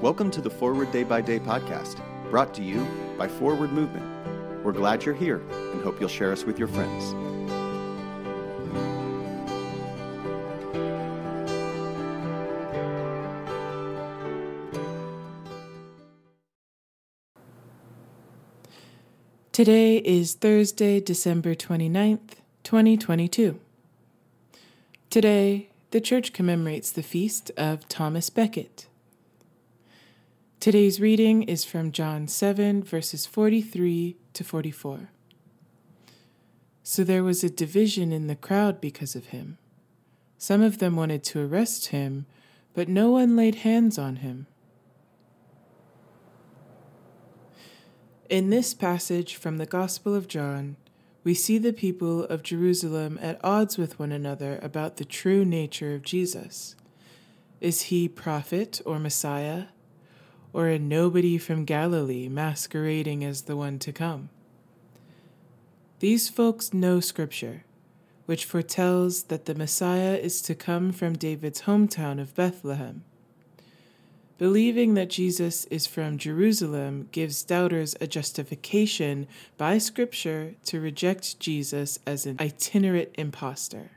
Welcome to the Forward Day by Day podcast, brought to you by Forward Movement. We're glad you're here and hope you'll share us with your friends. Today is Thursday, December 29th, 2022. Today, the church commemorates the feast of Thomas Becket. Today's reading is from John 7, verses 43 to 44. So there was a division in the crowd because of him. Some of them wanted to arrest him, but no one laid hands on him. In this passage from the Gospel of John, we see the people of Jerusalem at odds with one another about the true nature of Jesus. Is he prophet or Messiah, or a nobody from Galilee masquerading as the one to come? These folks know Scripture, which foretells that the Messiah is to come from David's hometown of Bethlehem. Believing that Jesus is from Jerusalem gives doubters a justification by Scripture to reject Jesus as an itinerant impostor.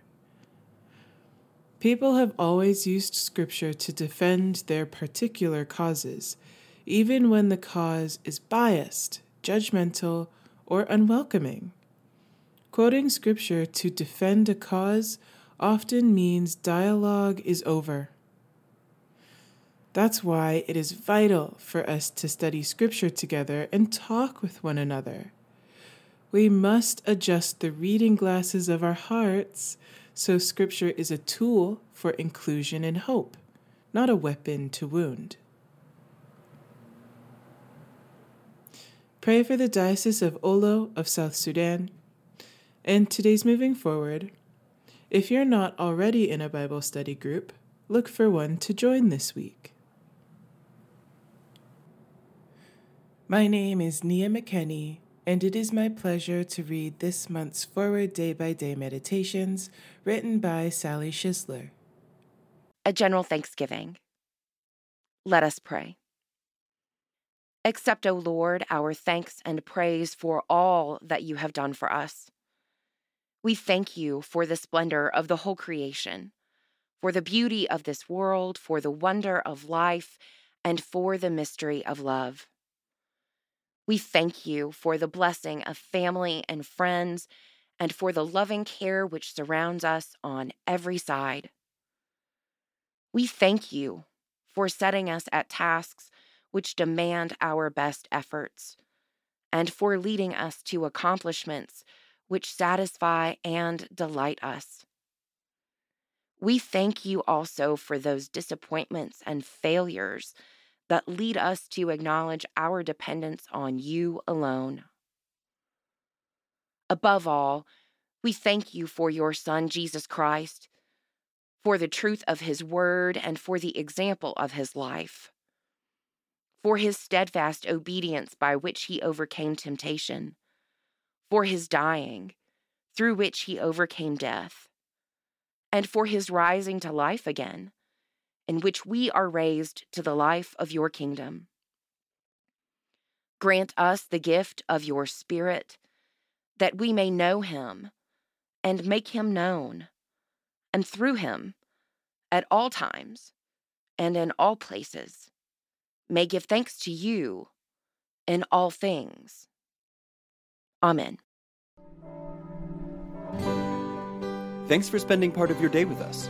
People have always used Scripture to defend their particular causes, even when the cause is biased, judgmental, or unwelcoming. Quoting Scripture to defend a cause often means dialogue is over. That's why it is vital for us to study Scripture together and talk with one another. We must adjust the reading glasses of our hearts so Scripture is a tool for inclusion and hope, not a weapon to wound. Pray for the Diocese of Olo of South Sudan. And today's moving forward. If you're not already in a Bible study group, look for one to join this week. My name is Nia McKenney, and it is my pleasure to read this month's Forward Day by Day Meditations written by Sally Schisler. A general thanksgiving. Let us pray. Accept, O Lord, our thanks and praise for all that you have done for us. We thank you for the splendor of the whole creation, for the beauty of this world, for the wonder of life, and for the mystery of love. We thank you for the blessing of family and friends and for the loving care which surrounds us on every side. We thank you for setting us at tasks which demand our best efforts and for leading us to accomplishments which satisfy and delight us. We thank you also for those disappointments and failures that lead us to acknowledge our dependence on you alone. Above all, we thank you for your Son, Jesus Christ, for the truth of his word and for the example of his life, for his steadfast obedience by which he overcame temptation, for his dying, through which he overcame death, and for his rising to life again in which we are raised to the life of your kingdom. Grant us the gift of your Spirit, that we may know him and make him known, and through him, at all times and in all places, may give thanks to you in all things. Amen. Thanks for spending part of your day with us.